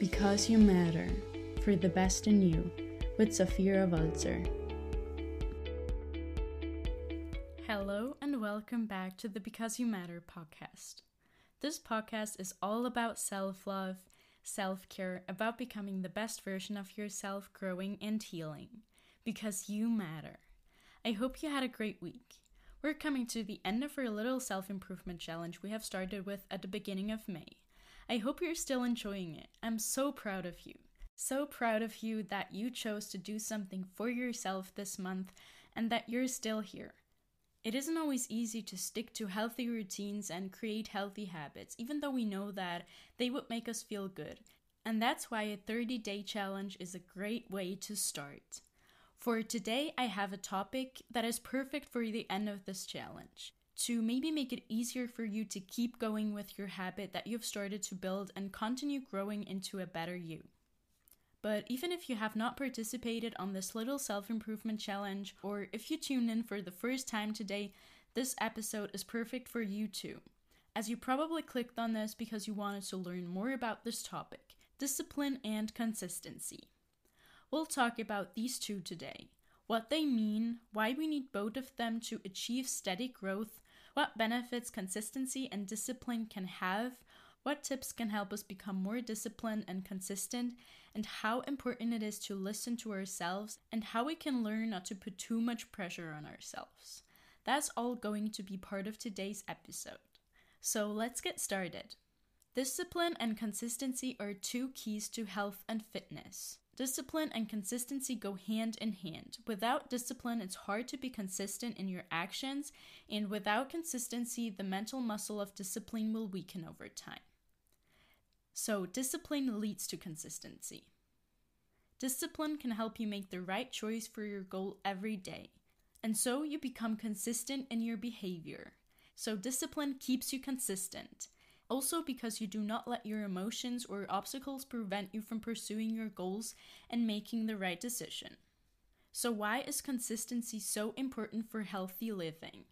Because You Matter for the Best in You with Safira Walzer. Hello, and welcome back to the Because You Matter podcast. This podcast is all about self love, self care, about becoming the best version of yourself, growing and healing. Because you matter. I hope you had a great week. We're coming to the end of our little self improvement challenge we have started with at the beginning of May. I hope you're still enjoying it. I'm so proud of you. So proud of you that you chose to do something for yourself this month and that you're still here. It isn't always easy to stick to healthy routines and create healthy habits, even though we know that they would make us feel good. And that's why a 30 day challenge is a great way to start. For today, I have a topic that is perfect for the end of this challenge. To maybe make it easier for you to keep going with your habit that you've started to build and continue growing into a better you. But even if you have not participated on this little self improvement challenge, or if you tune in for the first time today, this episode is perfect for you too. As you probably clicked on this because you wanted to learn more about this topic discipline and consistency. We'll talk about these two today what they mean, why we need both of them to achieve steady growth, what benefits consistency and discipline can have, what tips can help us become more disciplined and consistent, and how important it is to listen to ourselves, and how we can learn not to put too much pressure on ourselves. That's all going to be part of today's episode. So let's get started. Discipline and consistency are two keys to health and fitness. Discipline and consistency go hand in hand. Without discipline, it's hard to be consistent in your actions, and without consistency, the mental muscle of discipline will weaken over time. So, discipline leads to consistency. Discipline can help you make the right choice for your goal every day, and so you become consistent in your behavior. So, discipline keeps you consistent. Also, because you do not let your emotions or obstacles prevent you from pursuing your goals and making the right decision. So, why is consistency so important for healthy living?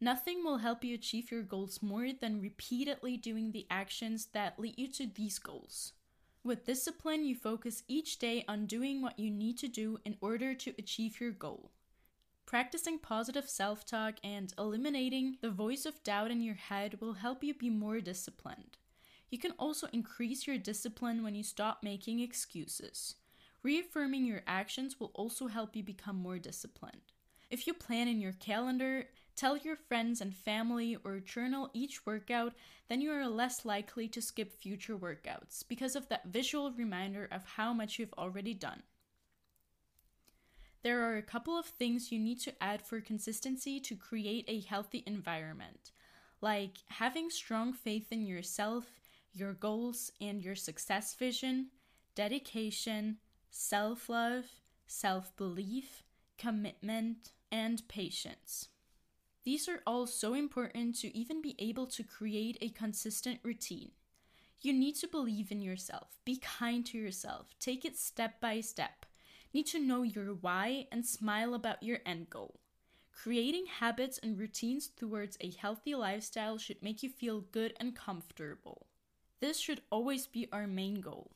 Nothing will help you achieve your goals more than repeatedly doing the actions that lead you to these goals. With discipline, you focus each day on doing what you need to do in order to achieve your goal. Practicing positive self talk and eliminating the voice of doubt in your head will help you be more disciplined. You can also increase your discipline when you stop making excuses. Reaffirming your actions will also help you become more disciplined. If you plan in your calendar, tell your friends and family, or journal each workout, then you are less likely to skip future workouts because of that visual reminder of how much you've already done. There are a couple of things you need to add for consistency to create a healthy environment, like having strong faith in yourself, your goals, and your success vision, dedication, self love, self belief, commitment, and patience. These are all so important to even be able to create a consistent routine. You need to believe in yourself, be kind to yourself, take it step by step. Need to know your why and smile about your end goal. Creating habits and routines towards a healthy lifestyle should make you feel good and comfortable. This should always be our main goal.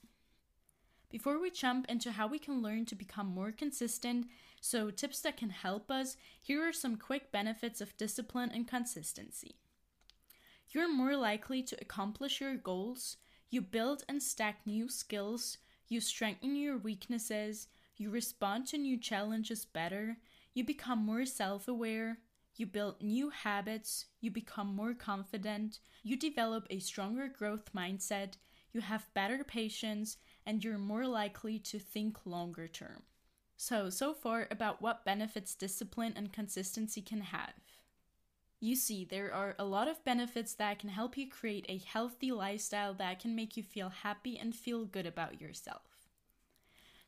Before we jump into how we can learn to become more consistent, so tips that can help us, here are some quick benefits of discipline and consistency. You're more likely to accomplish your goals, you build and stack new skills, you strengthen your weaknesses, you respond to new challenges better, you become more self aware, you build new habits, you become more confident, you develop a stronger growth mindset, you have better patience, and you're more likely to think longer term. So, so far about what benefits discipline and consistency can have. You see, there are a lot of benefits that can help you create a healthy lifestyle that can make you feel happy and feel good about yourself.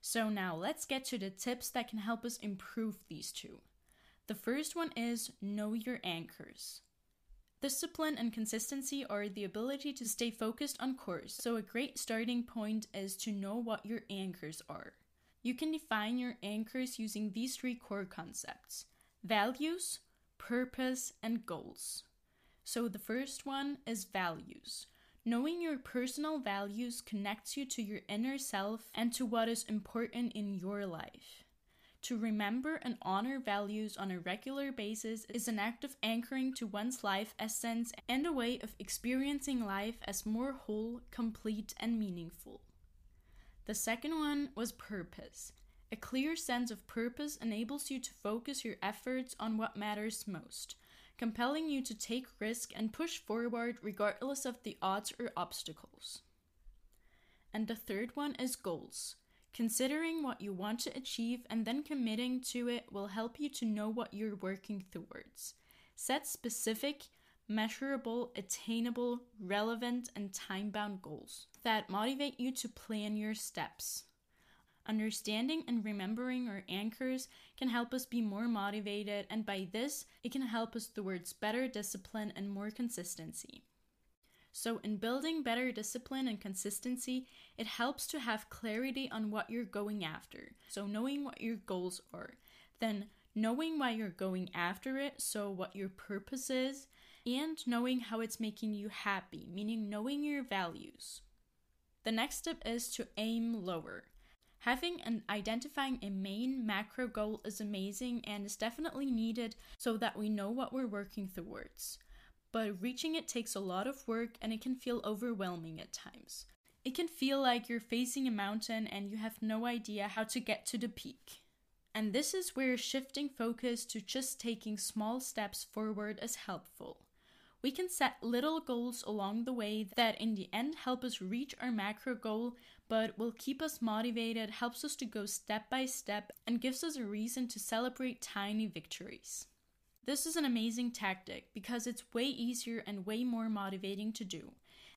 So, now let's get to the tips that can help us improve these two. The first one is know your anchors. Discipline and consistency are the ability to stay focused on course, so a great starting point is to know what your anchors are. You can define your anchors using these three core concepts values, purpose, and goals. So the first one is values. Knowing your personal values connects you to your inner self and to what is important in your life. To remember and honor values on a regular basis is an act of anchoring to one's life essence and a way of experiencing life as more whole, complete, and meaningful. The second one was purpose. A clear sense of purpose enables you to focus your efforts on what matters most, compelling you to take risk and push forward regardless of the odds or obstacles. And the third one is goals. Considering what you want to achieve and then committing to it will help you to know what you're working towards. Set specific, measurable, attainable, relevant, and time bound goals that motivate you to plan your steps. Understanding and remembering our anchors can help us be more motivated, and by this, it can help us towards better discipline and more consistency. So, in building better discipline and consistency, it helps to have clarity on what you're going after. So, knowing what your goals are, then knowing why you're going after it, so what your purpose is, and knowing how it's making you happy, meaning knowing your values. The next step is to aim lower. Having and identifying a main macro goal is amazing and is definitely needed so that we know what we're working towards but reaching it takes a lot of work and it can feel overwhelming at times. It can feel like you're facing a mountain and you have no idea how to get to the peak. And this is where shifting focus to just taking small steps forward is helpful. We can set little goals along the way that in the end help us reach our macro goal, but will keep us motivated, helps us to go step by step, and gives us a reason to celebrate tiny victories. This is an amazing tactic because it's way easier and way more motivating to do,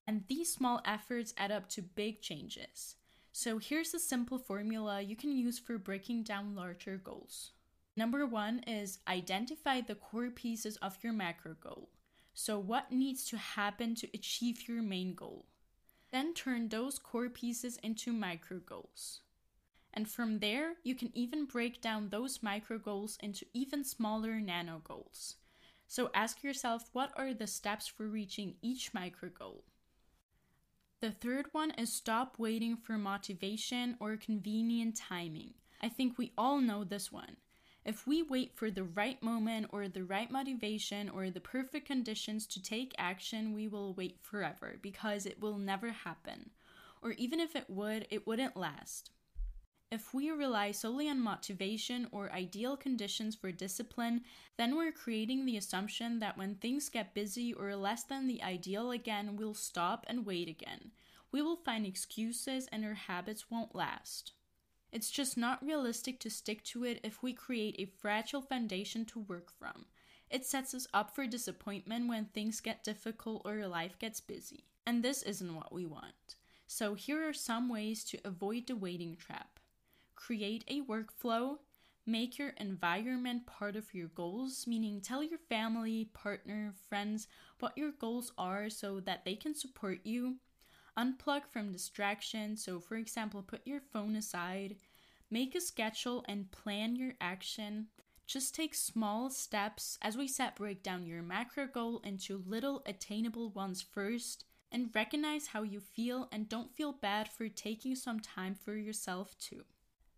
and these small efforts add up to big changes. So here's a simple formula you can use for breaking down larger goals. Number one is identify the core pieces of your macro goal. So, what needs to happen to achieve your main goal? Then turn those core pieces into micro goals. And from there, you can even break down those micro goals into even smaller nano goals. So ask yourself what are the steps for reaching each micro goal? The third one is stop waiting for motivation or convenient timing. I think we all know this one. If we wait for the right moment or the right motivation or the perfect conditions to take action, we will wait forever because it will never happen. Or even if it would, it wouldn't last. If we rely solely on motivation or ideal conditions for discipline, then we're creating the assumption that when things get busy or less than the ideal again, we'll stop and wait again. We will find excuses and our habits won't last. It's just not realistic to stick to it if we create a fragile foundation to work from. It sets us up for disappointment when things get difficult or life gets busy. And this isn't what we want. So, here are some ways to avoid the waiting trap create a workflow, make your environment part of your goals, meaning tell your family, partner, friends what your goals are so that they can support you. Unplug from distraction, so for example, put your phone aside, make a schedule and plan your action. Just take small steps as we said, break down your macro goal into little attainable ones first and recognize how you feel and don't feel bad for taking some time for yourself too.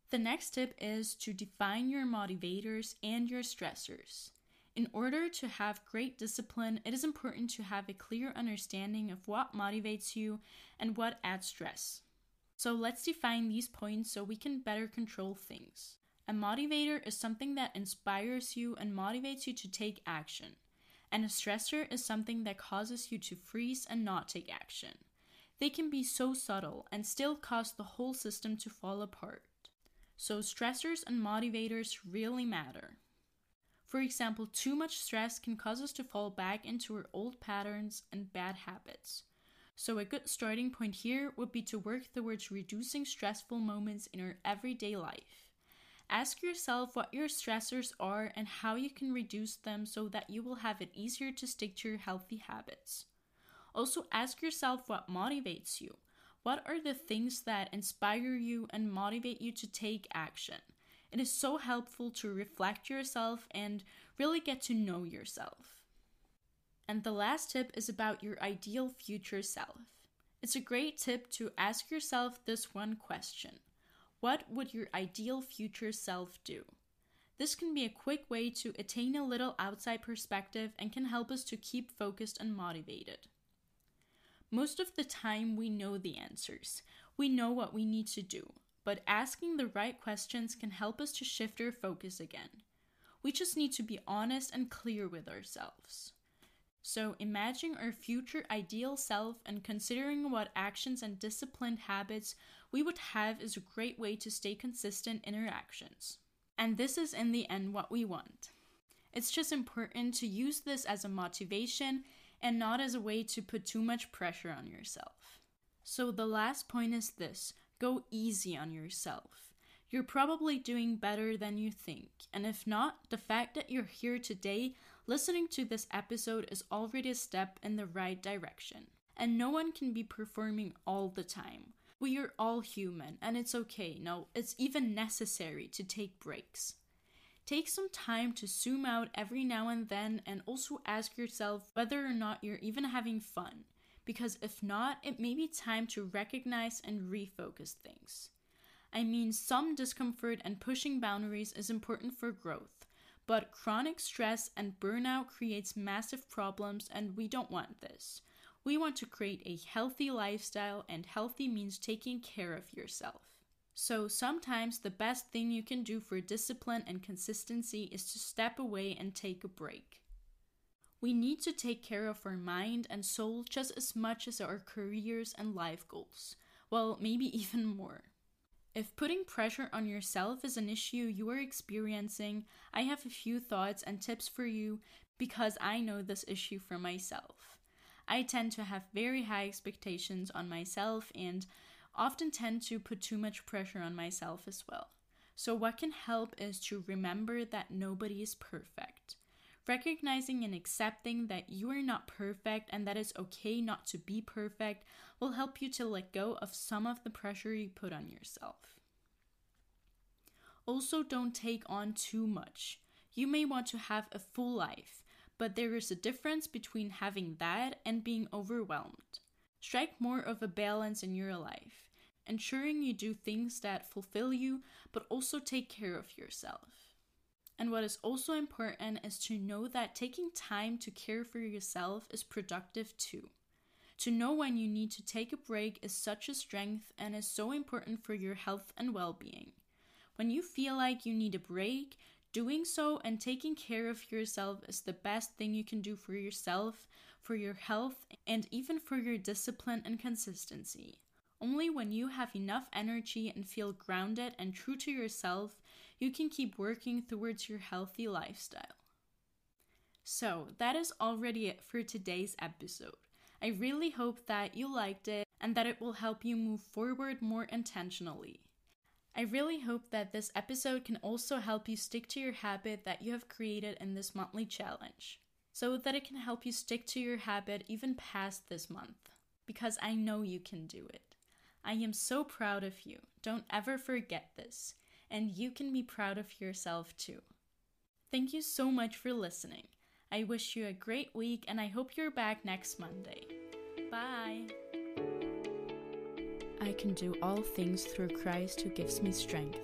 The next tip is to define your motivators and your stressors. In order to have great discipline, it is important to have a clear understanding of what motivates you and what adds stress. So let's define these points so we can better control things. A motivator is something that inspires you and motivates you to take action. And a stressor is something that causes you to freeze and not take action. They can be so subtle and still cause the whole system to fall apart. So, stressors and motivators really matter. For example, too much stress can cause us to fall back into our old patterns and bad habits. So, a good starting point here would be to work towards reducing stressful moments in our everyday life. Ask yourself what your stressors are and how you can reduce them so that you will have it easier to stick to your healthy habits. Also, ask yourself what motivates you. What are the things that inspire you and motivate you to take action? It is so helpful to reflect yourself and really get to know yourself. And the last tip is about your ideal future self. It's a great tip to ask yourself this one question What would your ideal future self do? This can be a quick way to attain a little outside perspective and can help us to keep focused and motivated. Most of the time, we know the answers. We know what we need to do, but asking the right questions can help us to shift our focus again. We just need to be honest and clear with ourselves. So, imagining our future ideal self and considering what actions and disciplined habits we would have is a great way to stay consistent in our actions. And this is in the end what we want. It's just important to use this as a motivation and not as a way to put too much pressure on yourself. So, the last point is this go easy on yourself. You're probably doing better than you think, and if not, the fact that you're here today listening to this episode is already a step in the right direction. And no one can be performing all the time. We are all human, and it's okay. No, it's even necessary to take breaks. Take some time to zoom out every now and then and also ask yourself whether or not you're even having fun. Because if not, it may be time to recognize and refocus things. I mean, some discomfort and pushing boundaries is important for growth, but chronic stress and burnout creates massive problems and we don't want this. We want to create a healthy lifestyle and healthy means taking care of yourself. So sometimes the best thing you can do for discipline and consistency is to step away and take a break. We need to take care of our mind and soul just as much as our careers and life goals. Well, maybe even more. If putting pressure on yourself is an issue you are experiencing, I have a few thoughts and tips for you because I know this issue for myself. I tend to have very high expectations on myself and often tend to put too much pressure on myself as well. So, what can help is to remember that nobody is perfect. Recognizing and accepting that you are not perfect and that it's okay not to be perfect will help you to let go of some of the pressure you put on yourself. Also, don't take on too much. You may want to have a full life, but there is a difference between having that and being overwhelmed. Strike more of a balance in your life, ensuring you do things that fulfill you but also take care of yourself. And what is also important is to know that taking time to care for yourself is productive too. To know when you need to take a break is such a strength and is so important for your health and well being. When you feel like you need a break, doing so and taking care of yourself is the best thing you can do for yourself, for your health, and even for your discipline and consistency. Only when you have enough energy and feel grounded and true to yourself, you can keep working towards your healthy lifestyle. So, that is already it for today's episode. I really hope that you liked it and that it will help you move forward more intentionally. I really hope that this episode can also help you stick to your habit that you have created in this monthly challenge, so that it can help you stick to your habit even past this month, because I know you can do it. I am so proud of you. Don't ever forget this, and you can be proud of yourself too. Thank you so much for listening. I wish you a great week and I hope you're back next Monday. Bye. I can do all things through Christ who gives me strength.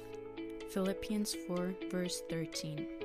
Philippians 4, verse 13.